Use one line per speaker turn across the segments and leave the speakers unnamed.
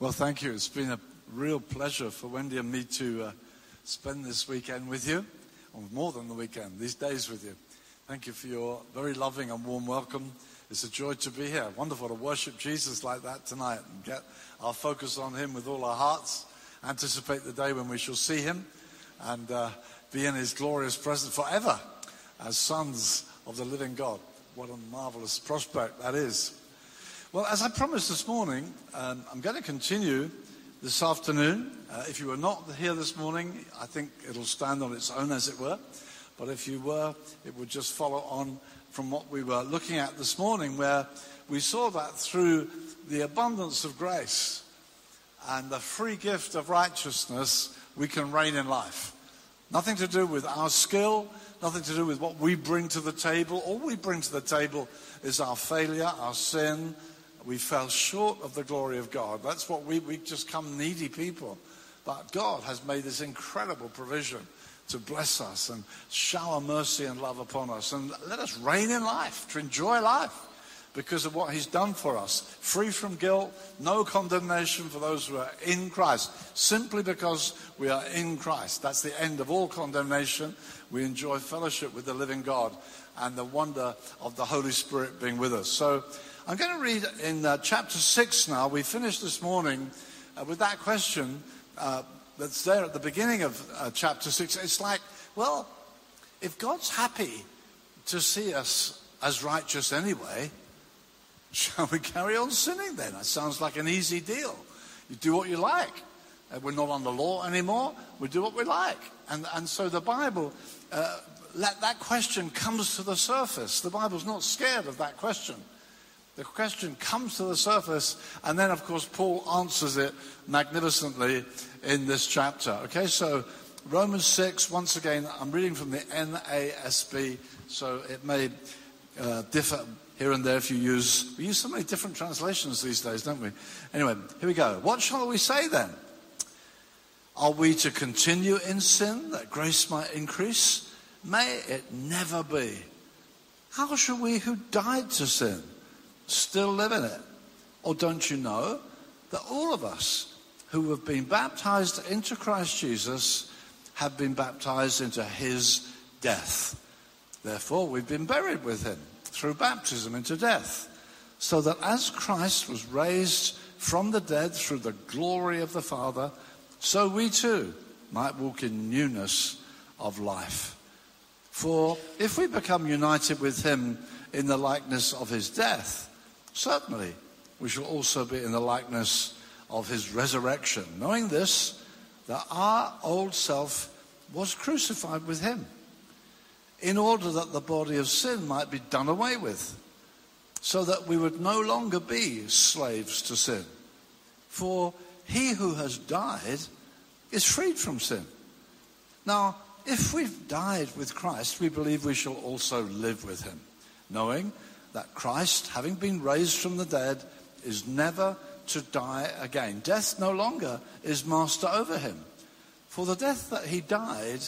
Well, thank you. It's been a real pleasure for Wendy and me to uh, spend this weekend with you, or more than the weekend, these days with you. Thank you for your very loving and warm welcome. It's a joy to be here. Wonderful to worship Jesus like that tonight and get our focus on Him with all our hearts. Anticipate the day when we shall see Him and uh, be in His glorious presence forever as sons of the living God. What a marvelous prospect that is. Well, as I promised this morning, um, I'm going to continue this afternoon. Uh, if you were not here this morning, I think it'll stand on its own, as it were. But if you were, it would just follow on from what we were looking at this morning, where we saw that through the abundance of grace and the free gift of righteousness, we can reign in life. Nothing to do with our skill, nothing to do with what we bring to the table. All we bring to the table is our failure, our sin, we fell short of the glory of God. That's what we, we just come needy people. But God has made this incredible provision to bless us and shower mercy and love upon us and let us reign in life, to enjoy life because of what he's done for us. Free from guilt, no condemnation for those who are in Christ, simply because we are in Christ. That's the end of all condemnation. We enjoy fellowship with the living God and the wonder of the Holy Spirit being with us. So I'm going to read in uh, chapter 6 now. We finished this morning uh, with that question uh, that's there at the beginning of uh, chapter 6. It's like, well, if God's happy to see us as righteous anyway, shall we carry on sinning then? That sounds like an easy deal. You do what you like. Uh, we're not under law anymore. We do what we like. And, and so the Bible, uh, let that question comes to the surface. The Bible's not scared of that question. The question comes to the surface, and then, of course, Paul answers it magnificently in this chapter. Okay, so Romans 6, once again, I'm reading from the NASB, so it may uh, differ here and there if you use, we use so many different translations these days, don't we? Anyway, here we go. What shall we say then? Are we to continue in sin that grace might increase? May it never be. How shall we who died to sin? Still live in it? Or don't you know that all of us who have been baptized into Christ Jesus have been baptized into his death? Therefore, we've been buried with him through baptism into death, so that as Christ was raised from the dead through the glory of the Father, so we too might walk in newness of life. For if we become united with him in the likeness of his death, Certainly, we shall also be in the likeness of his resurrection, knowing this, that our old self was crucified with him, in order that the body of sin might be done away with, so that we would no longer be slaves to sin. For he who has died is freed from sin. Now, if we've died with Christ, we believe we shall also live with him, knowing that Christ, having been raised from the dead, is never to die again. Death no longer is master over him. For the death that he died,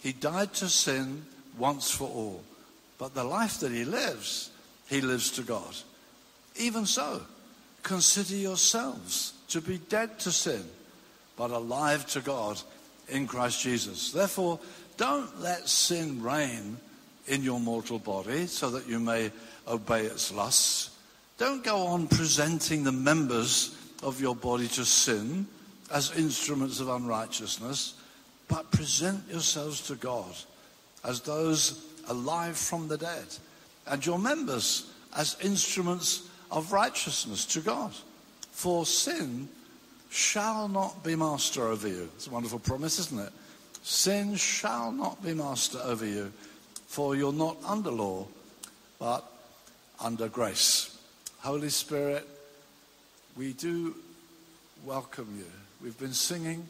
he died to sin once for all. But the life that he lives, he lives to God. Even so, consider yourselves to be dead to sin, but alive to God in Christ Jesus. Therefore, don't let sin reign in your mortal body so that you may obey its lusts. Don't go on presenting the members of your body to sin as instruments of unrighteousness, but present yourselves to God as those alive from the dead, and your members as instruments of righteousness to God. For sin shall not be master over you. It's a wonderful promise, isn't it? Sin shall not be master over you, for you're not under law, but under grace. Holy Spirit, we do welcome you. We've been singing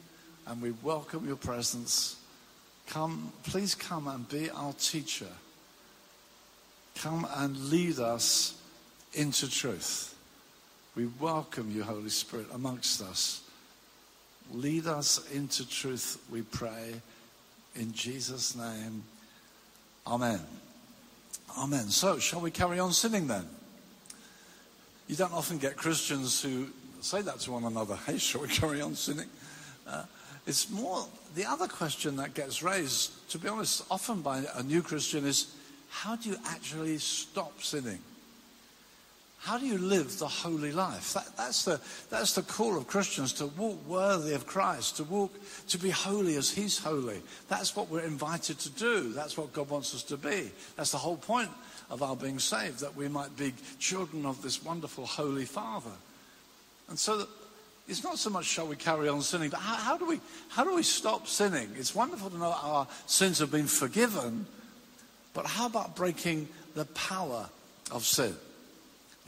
and we welcome your presence. Come, please come and be our teacher. Come and lead us into truth. We welcome you, Holy Spirit, amongst us. Lead us into truth, we pray. In Jesus' name, Amen. Amen. So, shall we carry on sinning then? You don't often get Christians who say that to one another. Hey, shall we carry on sinning? Uh, it's more the other question that gets raised, to be honest, often by a new Christian is how do you actually stop sinning? How do you live the holy life? That, that's, the, that's the call of Christians to walk worthy of Christ, to walk, to be holy as He's holy. That's what we're invited to do. That's what God wants us to be. That's the whole point of our being saved, that we might be children of this wonderful Holy Father. And so it's not so much shall we carry on sinning, but how, how, do we, how do we stop sinning? It's wonderful to know our sins have been forgiven, but how about breaking the power of sin?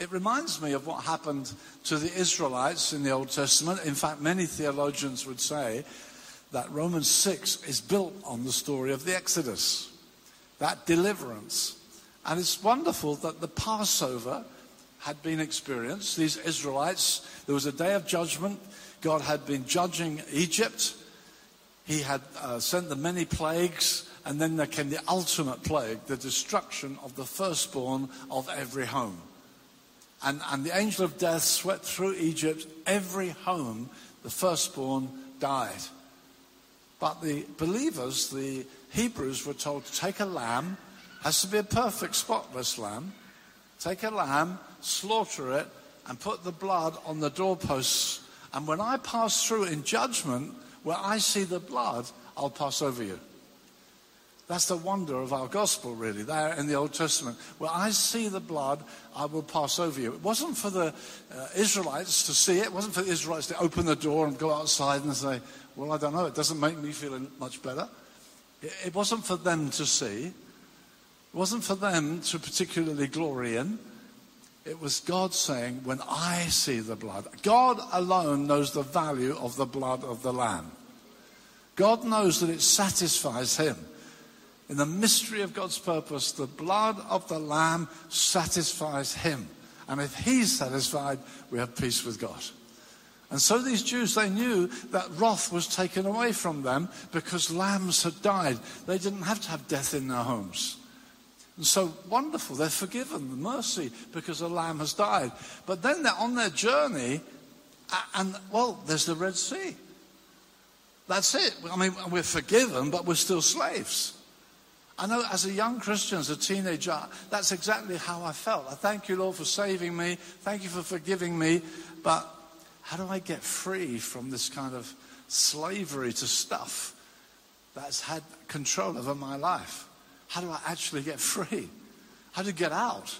It reminds me of what happened to the Israelites in the Old Testament. In fact, many theologians would say that Romans 6 is built on the story of the Exodus, that deliverance. And it's wonderful that the Passover had been experienced. These Israelites, there was a day of judgment. God had been judging Egypt. He had uh, sent the many plagues, and then there came the ultimate plague, the destruction of the firstborn of every home. And, and the angel of death swept through Egypt. Every home, the firstborn died. But the believers, the Hebrews, were told to take a lamb, has to be a perfect, spotless lamb. Take a lamb, slaughter it, and put the blood on the doorposts. And when I pass through in judgment, where I see the blood, I'll pass over you. That's the wonder of our gospel, really, there in the Old Testament. Where I see the blood, I will pass over you. It wasn't for the uh, Israelites to see it. It wasn't for the Israelites to open the door and go outside and say, Well, I don't know, it doesn't make me feel much better. It, it wasn't for them to see. It wasn't for them to particularly glory in. It was God saying, When I see the blood, God alone knows the value of the blood of the Lamb. God knows that it satisfies Him. In the mystery of God's purpose, the blood of the Lamb satisfies him. And if he's satisfied, we have peace with God. And so these Jews, they knew that wrath was taken away from them because lambs had died. They didn't have to have death in their homes. And so wonderful, they're forgiven, the mercy, because a lamb has died. But then they're on their journey, and well, there's the Red Sea. That's it. I mean, we're forgiven, but we're still slaves. I know as a young Christian, as a teenager, that's exactly how I felt. I thank you, Lord, for saving me. Thank you for forgiving me. But how do I get free from this kind of slavery to stuff that's had control over my life? How do I actually get free? How do to get out?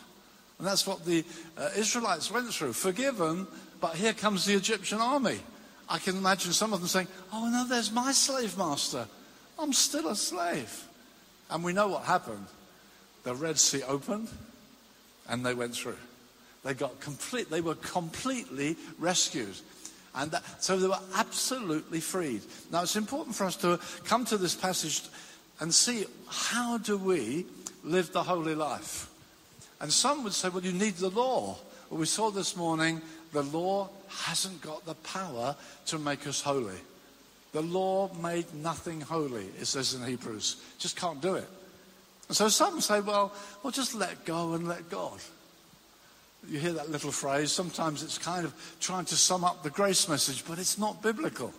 And that's what the uh, Israelites went through. Forgiven, but here comes the Egyptian army. I can imagine some of them saying, Oh, no, there's my slave master. I'm still a slave. And we know what happened. The Red Sea opened and they went through. They got complete, they were completely rescued. And that, so they were absolutely freed. Now it's important for us to come to this passage and see how do we live the holy life? And some would say, well, you need the law. Well, we saw this morning the law hasn't got the power to make us holy. The law made nothing holy, it says in Hebrews. Just can't do it. And so some say, well, well, just let go and let God. You hear that little phrase. Sometimes it's kind of trying to sum up the grace message, but it's not biblical.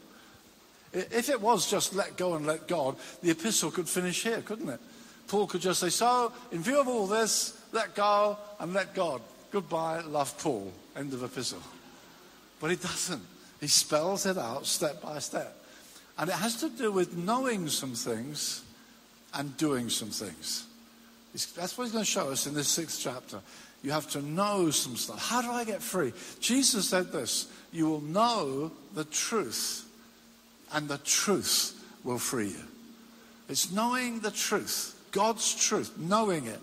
If it was just let go and let God, the epistle could finish here, couldn't it? Paul could just say, So, in view of all this, let go and let God. Goodbye, love Paul. End of epistle. But he doesn't. He spells it out step by step. And it has to do with knowing some things and doing some things. That's what he's going to show us in this sixth chapter. You have to know some stuff. How do I get free? Jesus said this You will know the truth, and the truth will free you. It's knowing the truth, God's truth, knowing it.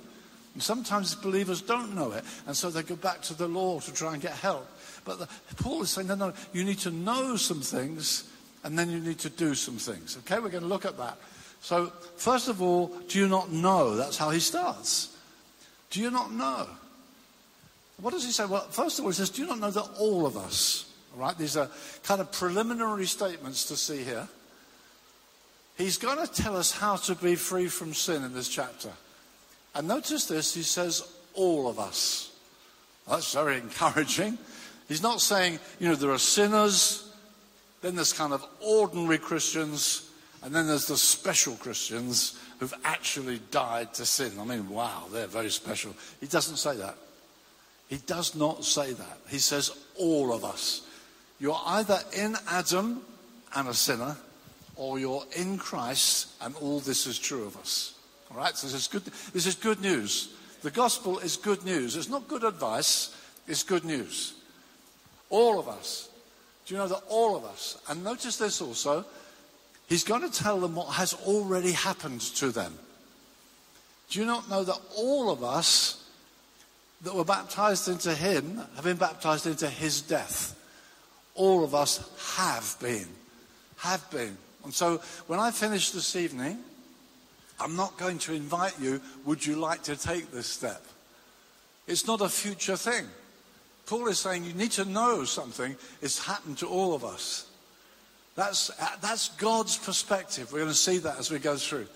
And sometimes believers don't know it, and so they go back to the law to try and get help. But the, Paul is saying, no, no, you need to know some things and then you need to do some things. Okay, we're going to look at that. So, first of all, do you not know? That's how he starts. Do you not know? What does he say? Well, first of all, he says, Do you not know that all of us, all right, these are kind of preliminary statements to see here. He's going to tell us how to be free from sin in this chapter. And notice this, he says, All of us. That's very encouraging He's not saying, you know, there are sinners, then there's kind of ordinary Christians, and then there's the special Christians who've actually died to sin. I mean, wow, they're very special. He doesn't say that. He does not say that. He says, all of us. You're either in Adam and a sinner, or you're in Christ and all this is true of us. All right? So this is good, this is good news. The gospel is good news. It's not good advice, it's good news. All of us. Do you know that all of us, and notice this also, he's going to tell them what has already happened to them. Do you not know that all of us that were baptized into him have been baptized into his death? All of us have been. Have been. And so when I finish this evening, I'm not going to invite you, would you like to take this step? It's not a future thing. Paul is saying you need to know something. It's happened to all of us. That's, that's God's perspective. We're going to see that as we go through.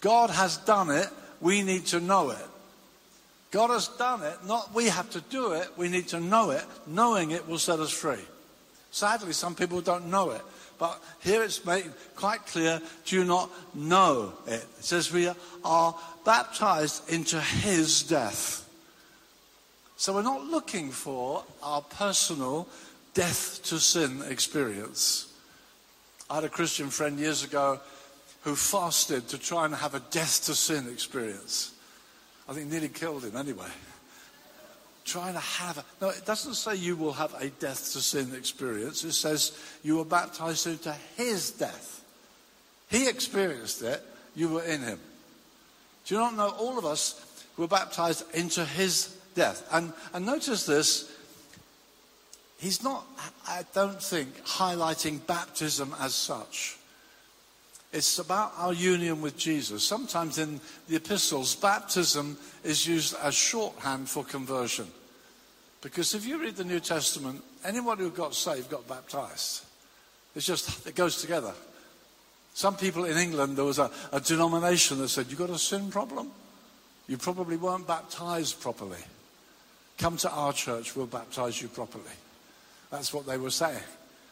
God has done it. We need to know it. God has done it. Not we have to do it. We need to know it. Knowing it will set us free. Sadly, some people don't know it. But here it's made quite clear do not know it. It says we are baptized into his death. So we're not looking for our personal death to sin experience. I had a Christian friend years ago who fasted to try and have a death to sin experience. I think nearly killed him anyway. Trying to have a, no it doesn't say you will have a death to sin experience. It says you were baptized into his death. He experienced it. You were in him. Do you not know all of us were baptized into his death and and notice this he's not i don't think highlighting baptism as such it's about our union with Jesus. Sometimes in the epistles, baptism is used as shorthand for conversion. Because if you read the New Testament, anyone who got saved got baptized. It's just, it goes together. Some people in England, there was a, a denomination that said, You've got a sin problem? You probably weren't baptized properly. Come to our church, we'll baptize you properly. That's what they were saying.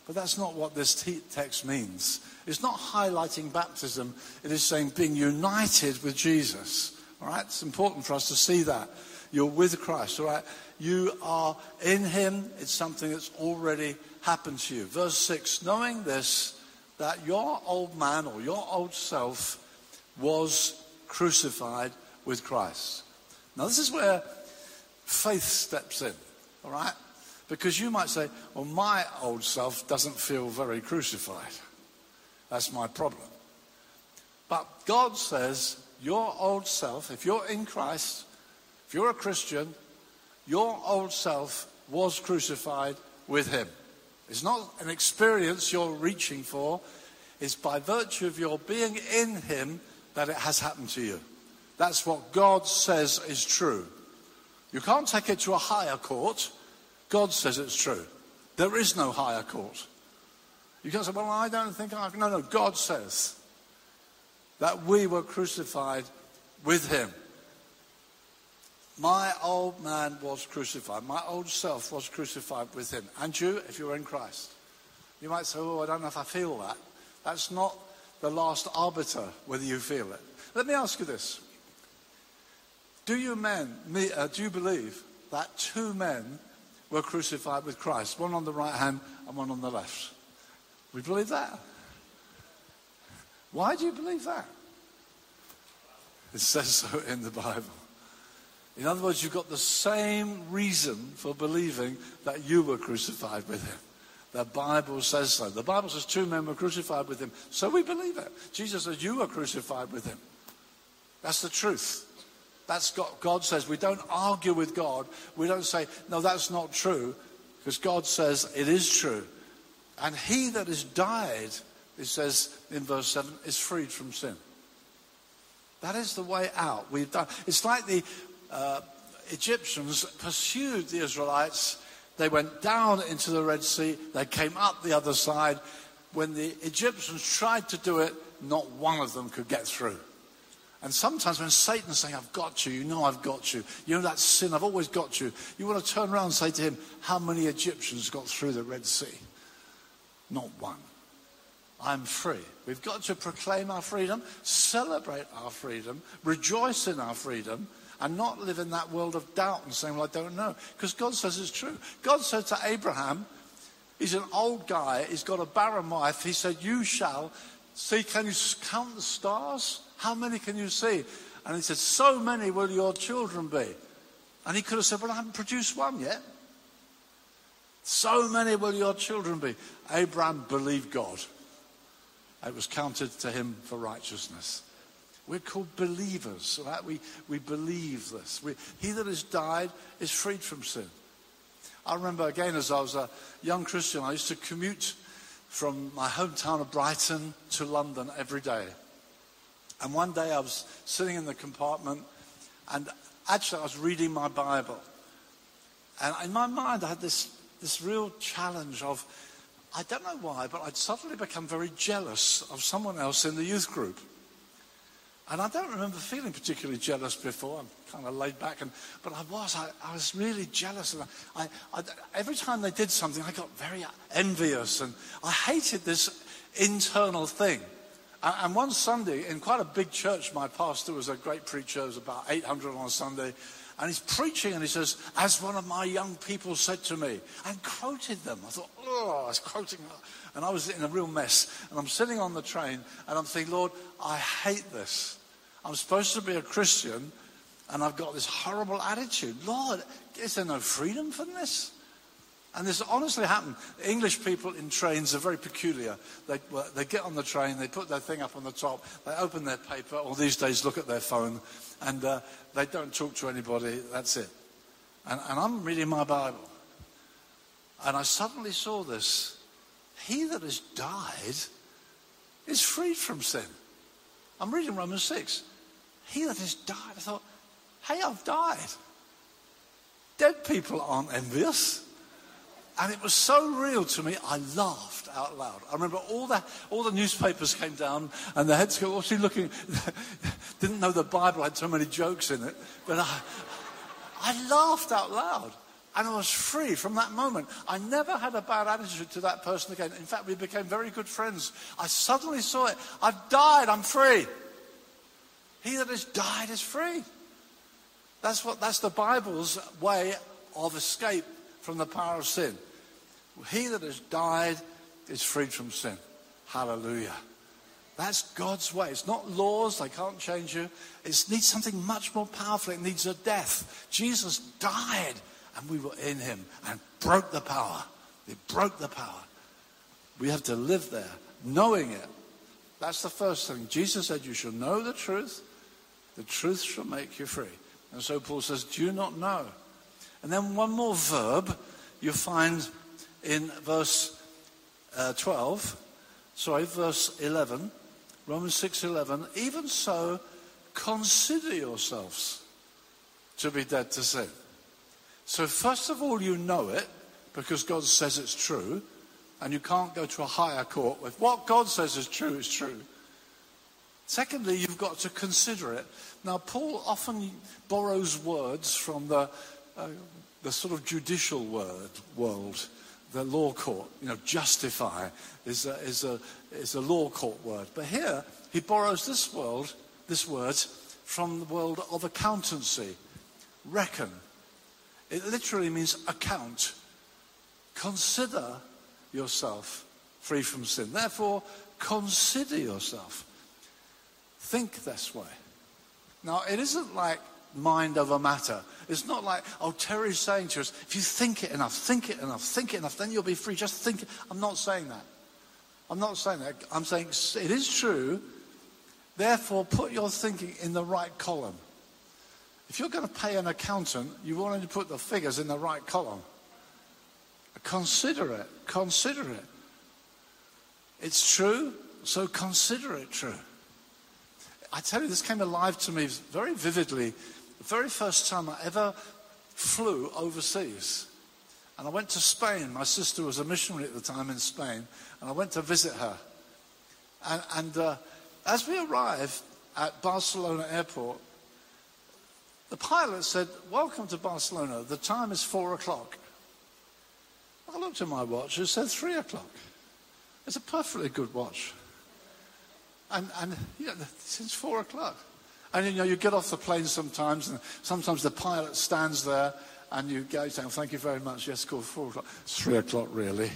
But that's not what this text means. It's not highlighting baptism, it is saying being united with Jesus. All right? It's important for us to see that. You're with Christ, all right? You are in Him. It's something that's already happened to you. Verse 6 knowing this, that your old man or your old self was crucified with Christ. Now, this is where faith steps in, all right? Because you might say, well, my old self doesn't feel very crucified. That's my problem. But God says, your old self, if you're in Christ, if you're a Christian, your old self was crucified with him. It's not an experience you're reaching for, it's by virtue of your being in him that it has happened to you. That's what God says is true. You can't take it to a higher court. God says it's true. There is no higher court. You can't say, well, I don't think I. can. No, no, God says that we were crucified with him. My old man was crucified. My old self was crucified with him. And you, if you're in Christ. You might say, oh, I don't know if I feel that. That's not the last arbiter whether you feel it. Let me ask you this. Do you men, me, uh, do you believe that two men were crucified with Christ, one on the right hand and one on the left. We believe that. Why do you believe that? It says so in the Bible. In other words, you've got the same reason for believing that you were crucified with him. The Bible says so. The Bible says two men were crucified with him, so we believe it. Jesus says you were crucified with him. That's the truth. That's God, God says. We don't argue with God. We don't say, no, that's not true, because God says it is true. And he that has died, it says in verse 7, is freed from sin. That is the way out. We've done. It's like the uh, Egyptians pursued the Israelites. They went down into the Red Sea. They came up the other side. When the Egyptians tried to do it, not one of them could get through. And sometimes when Satan's saying, I've got you, you know I've got you, you know that sin, I've always got you, you want to turn around and say to him, How many Egyptians got through the Red Sea? Not one. I'm free. We've got to proclaim our freedom, celebrate our freedom, rejoice in our freedom, and not live in that world of doubt and saying, Well, I don't know. Because God says it's true. God said to Abraham, He's an old guy, he's got a barren wife. He said, You shall see, can you count the stars? How many can you see? And he said, So many will your children be. And he could have said, Well, I haven't produced one yet. So many will your children be. Abraham believed God. It was counted to him for righteousness. We're called believers. Right? We, we believe this. We, he that has died is freed from sin. I remember again as I was a young Christian, I used to commute from my hometown of Brighton to London every day. And one day I was sitting in the compartment and actually I was reading my Bible. And in my mind I had this, this real challenge of, I don't know why, but I'd suddenly become very jealous of someone else in the youth group. And I don't remember feeling particularly jealous before. I'm kind of laid back, and, but I was. I, I was really jealous. And I, I, every time they did something, I got very envious, and I hated this internal thing. And, one Sunday, in quite a big church, my pastor was a great preacher. There was about 800 on a Sunday. And he's preaching and he says, as one of my young people said to me, and quoted them. I thought, oh, I was quoting. And I was in a real mess. And I'm sitting on the train and I'm thinking, Lord, I hate this. I'm supposed to be a Christian and I've got this horrible attitude. Lord, is there no freedom from this? And this honestly happened. English people in trains are very peculiar. They, well, they get on the train, they put their thing up on the top, they open their paper, or these days look at their phone, and uh, they don't talk to anybody. That's it. And, and I'm reading my Bible. And I suddenly saw this. He that has died is freed from sin. I'm reading Romans 6. He that has died. I thought, hey, I've died. Dead people aren't envious. And it was so real to me, I laughed out loud. I remember all the, all the newspapers came down and the heads go, oh, what's he looking? Didn't know the Bible had so many jokes in it. But I, I laughed out loud. And I was free from that moment. I never had a bad attitude to that person again. In fact, we became very good friends. I suddenly saw it. I've died. I'm free. He that has died is free. That's what that's the Bible's way of escape from the power of sin. He that has died is freed from sin. Hallelujah. That's God's way. It's not laws, they can't change you. It needs something much more powerful. It needs a death. Jesus died, and we were in him and broke the power. It broke the power. We have to live there, knowing it. That's the first thing. Jesus said, You shall know the truth, the truth shall make you free. And so Paul says, Do you not know? And then one more verb you find in verse uh, 12, sorry, verse 11, Romans 6:11. Even so, consider yourselves to be dead to sin. So, first of all, you know it because God says it's true, and you can't go to a higher court with what God says is true is true. Secondly, you've got to consider it. Now, Paul often borrows words from the, uh, the sort of judicial word, world, the law court. You know, justify is a, is, a, is a law court word. But here, he borrows this world, this word from the world of accountancy, reckon. It literally means account. Consider yourself free from sin. Therefore, consider yourself. Think this way. Now, it isn't like mind over matter. It's not like, oh, Terry's saying to us, if you think it enough, think it enough, think it enough, then you'll be free. Just think. I'm not saying that. I'm not saying that. I'm saying it is true. Therefore, put your thinking in the right column. If you're going to pay an accountant, you want him to put the figures in the right column. Consider it. Consider it. It's true, so consider it true. I tell you, this came alive to me very vividly. The very first time I ever flew overseas. And I went to Spain. My sister was a missionary at the time in Spain. And I went to visit her. And, and uh, as we arrived, at Barcelona airport, the pilot said, Welcome to Barcelona. The time is four o'clock. I looked at my watch, it said three o'clock. It's a perfectly good watch. And, and since four o'clock. And you know, you get off the plane sometimes, and sometimes the pilot stands there, and you go saying, Thank you very much. Yes, call four o'clock. Three o'clock, really.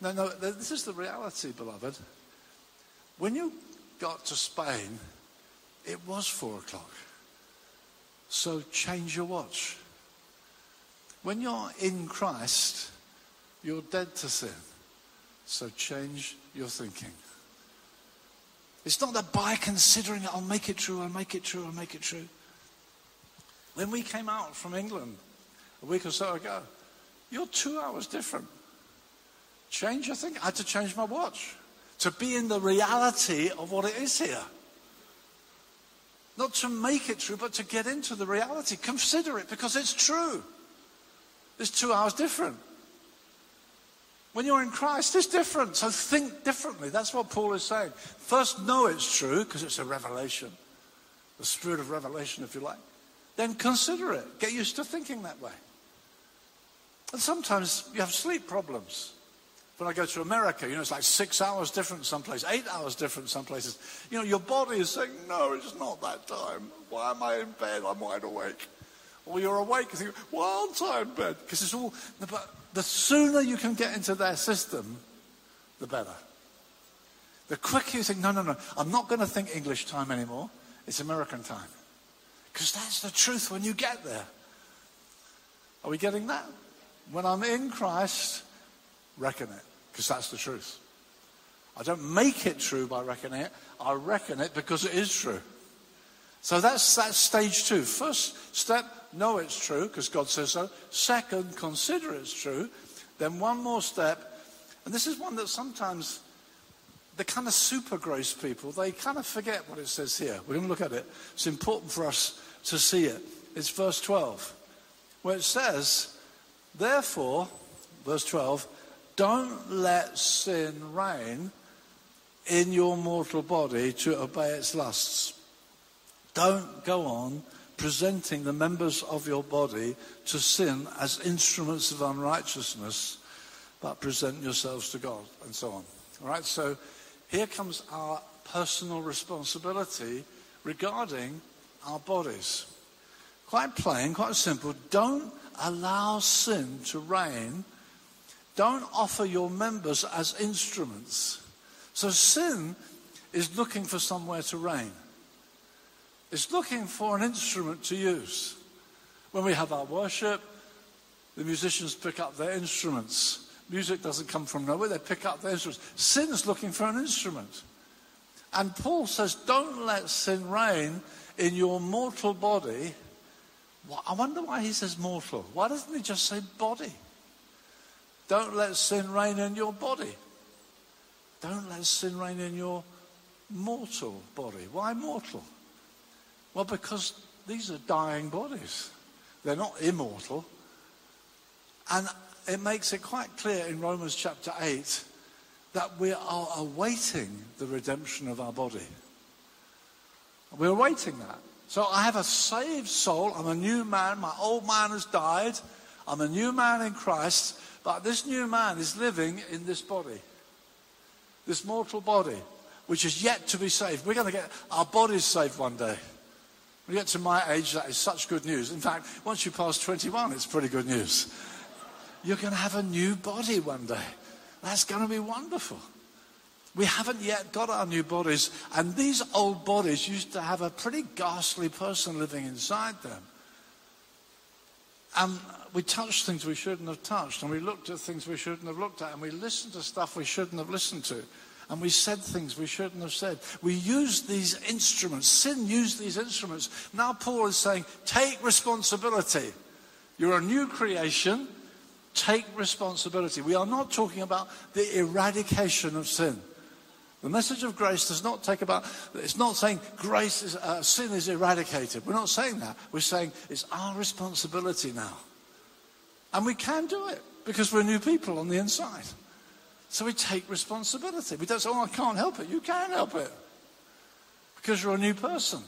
No, no, this is the reality, beloved. When you got to Spain, it was four o'clock. So change your watch. When you're in Christ, you're dead to sin. So change your thinking. It's not that by considering it, I'll make it true, I'll make it true, I'll make it true. When we came out from England a week or so ago, you're two hours different. Change your thinking. I had to change my watch to be in the reality of what it is here. Not to make it true, but to get into the reality. Consider it because it's true. It's two hours different. When you're in Christ, it's different. So think differently. That's what Paul is saying. First, know it's true because it's a revelation, the spirit of revelation, if you like. Then consider it. Get used to thinking that way. And sometimes you have sleep problems. When I go to America, you know, it's like six hours different some places, eight hours different some places. You know, your body is saying, no, it's not that time. Why am I in bed? I'm wide awake. Or you're awake and think, why aren't I in bed? Because it's all, but the sooner you can get into their system, the better. The quicker you think, no, no, no, I'm not going to think English time anymore. It's American time. Because that's the truth when you get there. Are we getting that? When I'm in Christ, reckon it because that's the truth. I don't make it true by reckoning it. I reckon it because it is true. So that's, that's stage two. First step, know it's true because God says so. Second, consider it's true. Then one more step, and this is one that sometimes the kind of super grace people, they kind of forget what it says here. We're going to look at it. It's important for us to see it. It's verse 12, where it says, Therefore, verse 12, don't let sin reign in your mortal body to obey its lusts. Don't go on presenting the members of your body to sin as instruments of unrighteousness, but present yourselves to God, and so on. All right, so here comes our personal responsibility regarding our bodies. Quite plain, quite simple. Don't allow sin to reign don't offer your members as instruments. So sin is looking for somewhere to reign. It's looking for an instrument to use. When we have our worship, the musicians pick up their instruments. Music doesn't come from nowhere, they pick up their instruments. Sin's looking for an instrument. And Paul says, don't let sin reign in your mortal body. I wonder why he says mortal. Why doesn't he just say body? Don't let sin reign in your body. Don't let sin reign in your mortal body. Why mortal? Well, because these are dying bodies. They're not immortal. And it makes it quite clear in Romans chapter 8 that we are awaiting the redemption of our body. We're awaiting that. So I have a saved soul. I'm a new man. My old man has died. I'm a new man in Christ. But this new man is living in this body, this mortal body, which is yet to be saved. We're going to get our bodies saved one day. When you get to my age, that is such good news. In fact, once you pass 21, it's pretty good news. You're going to have a new body one day. That's going to be wonderful. We haven't yet got our new bodies, and these old bodies used to have a pretty ghastly person living inside them. And we touched things we shouldn't have touched, and we looked at things we shouldn't have looked at, and we listened to stuff we shouldn't have listened to, and we said things we shouldn't have said. We used these instruments. Sin used these instruments. Now Paul is saying, take responsibility. You're a new creation. Take responsibility. We are not talking about the eradication of sin. The message of grace does not take about, it's not saying grace is, uh, sin is eradicated. We're not saying that. We're saying it's our responsibility now. And we can do it because we're new people on the inside. So we take responsibility. We don't say, oh, I can't help it. You can help it. because you're a new person.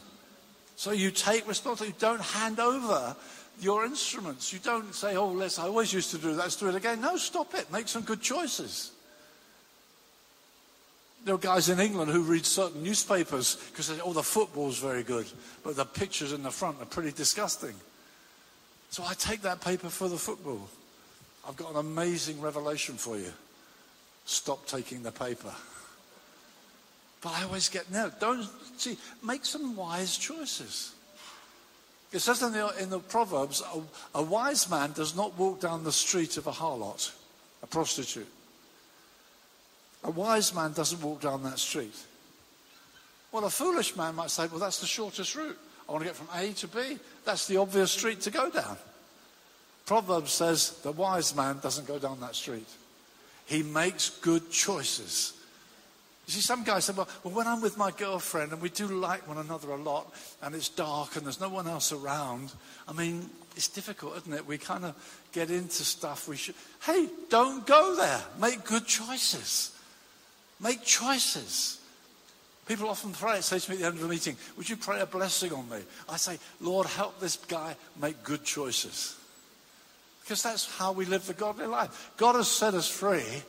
So you take responsibility. You don't hand over your instruments. You don't say, oh, let's, I always used to do that, let's do it again. No, stop it. Make some good choices. There are guys in England who read certain newspapers because they say, oh, the football's very good, but the pictures in the front are pretty disgusting. So I take that paper for the football. I've got an amazing revelation for you. Stop taking the paper. But I always get, no, don't, see, make some wise choices. It says in the, in the Proverbs, a, a wise man does not walk down the street of a harlot, a prostitute. A wise man doesn't walk down that street. Well, a foolish man might say, well, that's the shortest route. I want to get from A to B. That's the obvious street to go down. Proverbs says the wise man doesn't go down that street. He makes good choices. You see, some guys say, well, well, when I'm with my girlfriend and we do like one another a lot and it's dark and there's no one else around, I mean, it's difficult, isn't it? We kind of get into stuff we should. Hey, don't go there. Make good choices. Make choices. People often pray, say to me at the end of the meeting, Would you pray a blessing on me? I say, Lord, help this guy make good choices. Because that's how we live the godly life. God has set us free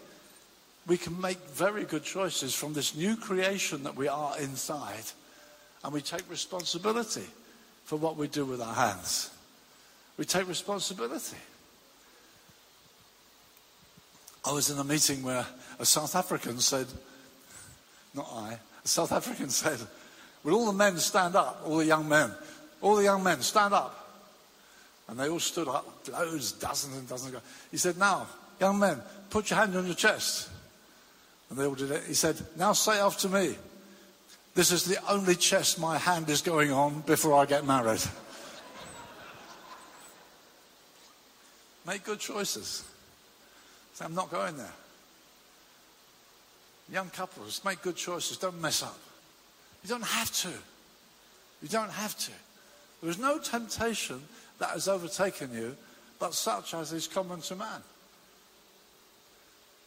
we can make very good choices from this new creation that we are inside, and we take responsibility for what we do with our hands. We take responsibility. I was in a meeting where a South African said, not I, a South African said, Will all the men stand up? All the young men. All the young men, stand up. And they all stood up, loads, dozens and dozens. Of He said, Now, young men, put your hand on your chest. And they all did it. He said, Now say after me, this is the only chest my hand is going on before I get married. Make good choices. Say, I'm not going there. Young couples, make good choices. Don't mess up. You don't have to. You don't have to. There is no temptation that has overtaken you, but such as is common to man.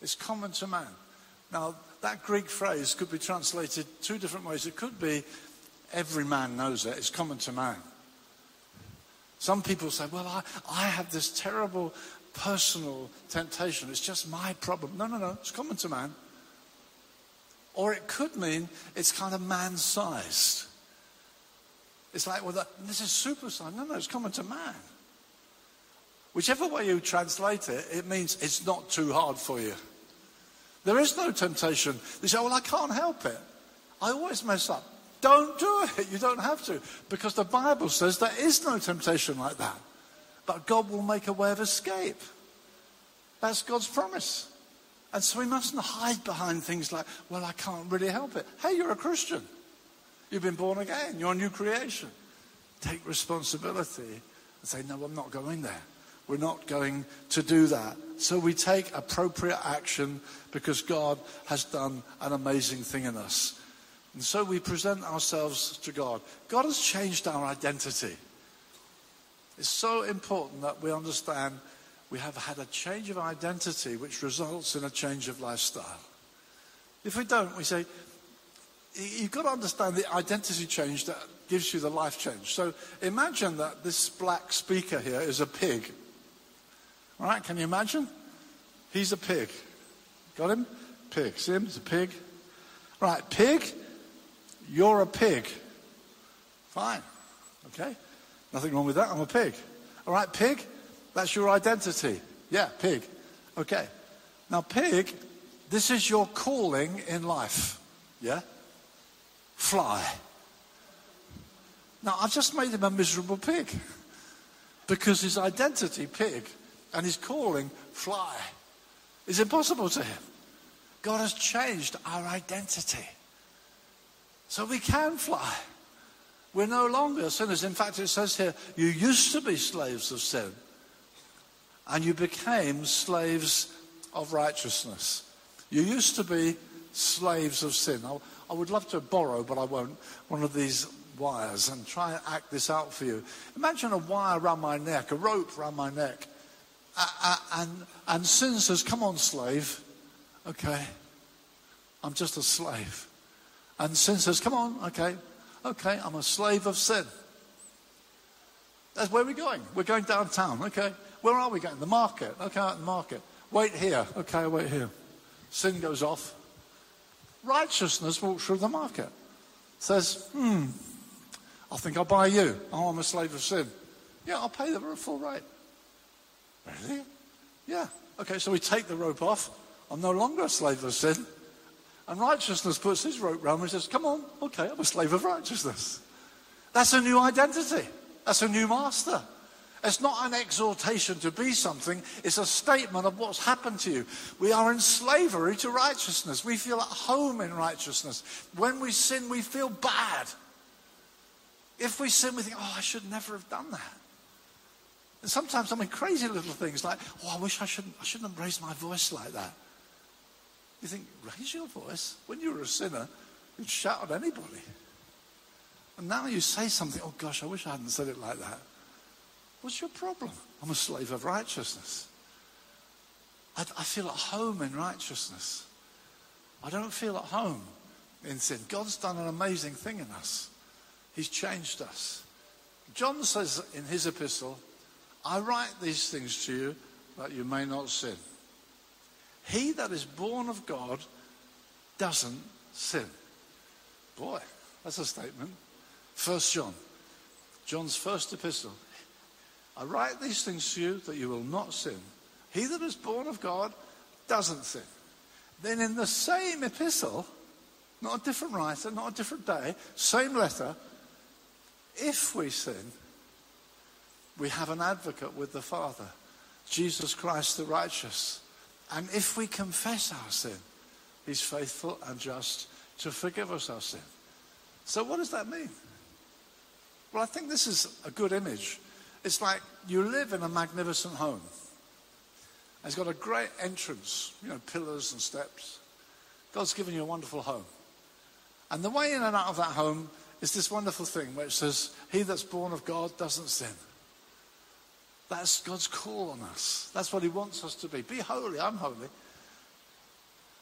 It's common to man. Now, that Greek phrase could be translated two different ways. It could be every man knows it, it's common to man. Some people say, well, I, I have this terrible personal temptation. It's just my problem. No, no, no, it's common to man. Or it could mean it's kind of man sized. It's like, well, this is super sized. No, no, it's common to man. Whichever way you translate it, it means it's not too hard for you. There is no temptation. They say, well, I can't help it. I always mess up. Don't do it. You don't have to. Because the Bible says there is no temptation like that. But God will make a way of escape. That's God's promise. And so we mustn't hide behind things like, well, I can't really help it. Hey, you're a Christian. You've been born again. You're a new creation. Take responsibility and say, no, I'm not going there. We're not going to do that. So we take appropriate action because God has done an amazing thing in us. And so we present ourselves to God. God has changed our identity. It's so important that we understand we have had a change of identity which results in a change of lifestyle. If we don't, we say, you've got to understand the identity change that gives you the life change. So imagine that this black speaker here is a pig. All right, can you imagine? He's a pig. Got him? Pig. See him? He's a pig. Right, pig, you're a pig. Fine. Okay. Nothing wrong with that. I'm a pig. All right, pig, that's your identity. Yeah, pig. Okay. Now, pig, this is your calling in life. Yeah? Fly. Now, I've just made him a miserable pig because his identity, pig, and his calling, fly, is impossible to him. God has changed our identity. So we can fly. We're no longer sinners. In fact, it says here, you used to be slaves of sin, and you became slaves of righteousness. You used to be slaves of sin. I, I would love to borrow, but I won't, one of these wires and try and act this out for you. Imagine a wire around my neck, a rope around my neck, and, and sin says, Come on, slave. Okay. I'm just a slave. And sin says, Come on, okay. Okay, I'm a slave of sin. That's where we're going. We're going downtown. Okay. Where are we going? The market. Okay, at the market. Wait here. Okay, wait here. Sin goes off. Righteousness walks through the market. Says, hmm, I think I'll buy you. Oh, I'm a slave of sin. Yeah, I'll pay the full rate. Really? Yeah. Okay, so we take the rope off. I'm no longer a slave of sin. And righteousness puts his rope round me and says, Come on, okay, I'm a slave of righteousness. That's a new identity. That's a new master. It's not an exhortation to be something, it's a statement of what's happened to you. We are in slavery to righteousness. We feel at home in righteousness. When we sin, we feel bad. If we sin, we think, oh, I should never have done that. And sometimes I mean crazy little things like, oh, I wish I shouldn't, I shouldn't have raised my voice like that. You think, raise your voice? When you were a sinner, you'd shout at anybody. And now you say something, oh gosh, I wish I hadn't said it like that. What's your problem? I'm a slave of righteousness. I, I feel at home in righteousness. I don't feel at home in sin. God's done an amazing thing in us. He's changed us. John says in his epistle, I write these things to you that you may not sin. He that is born of God doesn't sin. Boy, that's a statement. First John, John's first epistle. I write these things to you that you will not sin. He that is born of God doesn't sin. Then in the same epistle, not a different writer, not a different day, same letter, if we sin, we have an advocate with the Father, Jesus Christ the righteous. And if we confess our sin, he's faithful and just to forgive us our sin. So what does that mean? Well, I think this is a good image it's like you live in a magnificent home. It's got a great entrance, you know, pillars and steps. God's given you a wonderful home. And the way in and out of that home is this wonderful thing which says, He that's born of God doesn't sin. That's God's call on us. That's what He wants us to be. Be holy. I'm holy.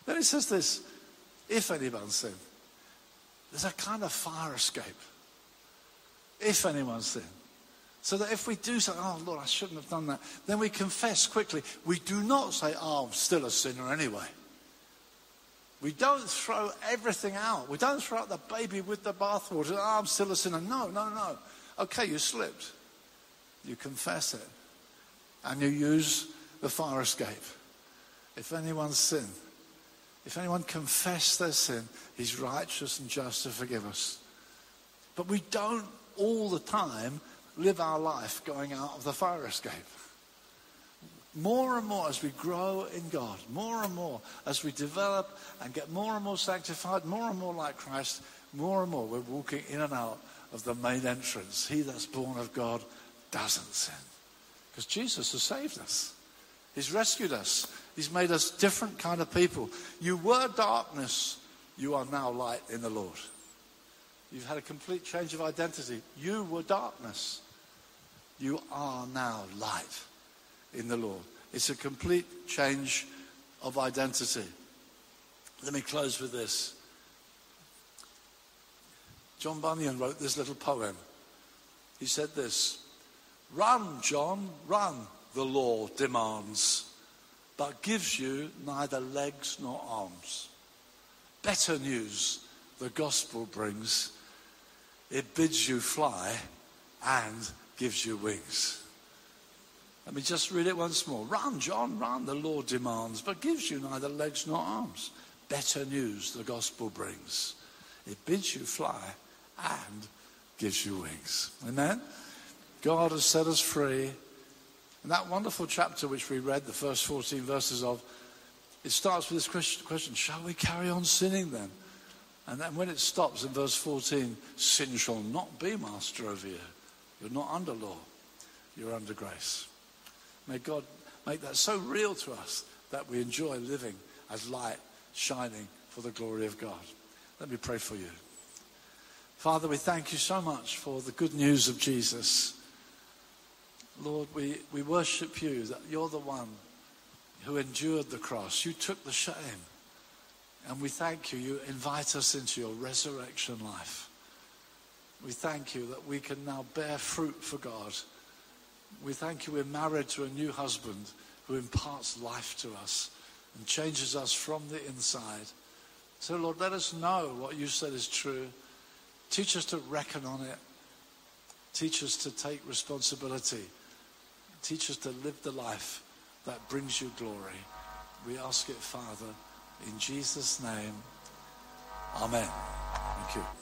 Then He says this if anyone sin, there's a kind of fire escape. If anyone sin. So that if we do something, oh Lord, I shouldn't have done that, then we confess quickly. We do not say, oh, I'm still a sinner anyway. We don't throw everything out. We don't throw out the baby with the bathwater. Oh, I'm still a sinner. No, no, no. Okay, you slipped. You confess it. And you use the fire escape. If anyone sin, if anyone confess their sin, he's righteous and just to forgive us. But we don't all the time live our life going out of the fire escape. More and more as we grow in God, more and more as we develop and get more and more sanctified, more and more like Christ, more and more we're walking in and out of the main entrance. He that's born of God doesn't sin. Because Jesus has saved us. He's rescued us. He's made us different kind of people. You were darkness, you are now light in the Lord. You've had a complete change of identity. You were darkness. You are now light in the Lord. It's a complete change of identity. Let me close with this. John Bunyan wrote this little poem. He said this Run, John, run, the law demands, but gives you neither legs nor arms. Better news the gospel brings it bids you fly and gives you wings. Let me just read it once more. Run, John, run, the Lord demands, but gives you neither legs nor arms. Better news the gospel brings. It bids you fly and gives you wings. Amen? God has set us free. And that wonderful chapter which we read, the first 14 verses of, it starts with this question Shall we carry on sinning then? And then when it stops in verse 14, sin shall not be master over you. You're not under law, you're under grace. May God make that so real to us that we enjoy living as light shining for the glory of God. Let me pray for you. Father, we thank you so much for the good news of Jesus. Lord, we, we worship you that you're the one who endured the cross. You took the shame. And we thank you. You invite us into your resurrection life. We thank you that we can now bear fruit for God. We thank you we're married to a new husband who imparts life to us and changes us from the inside. So, Lord, let us know what you said is true. Teach us to reckon on it. Teach us to take responsibility. Teach us to live the life that brings you glory. We ask it, Father, in Jesus' name. Amen. Thank you.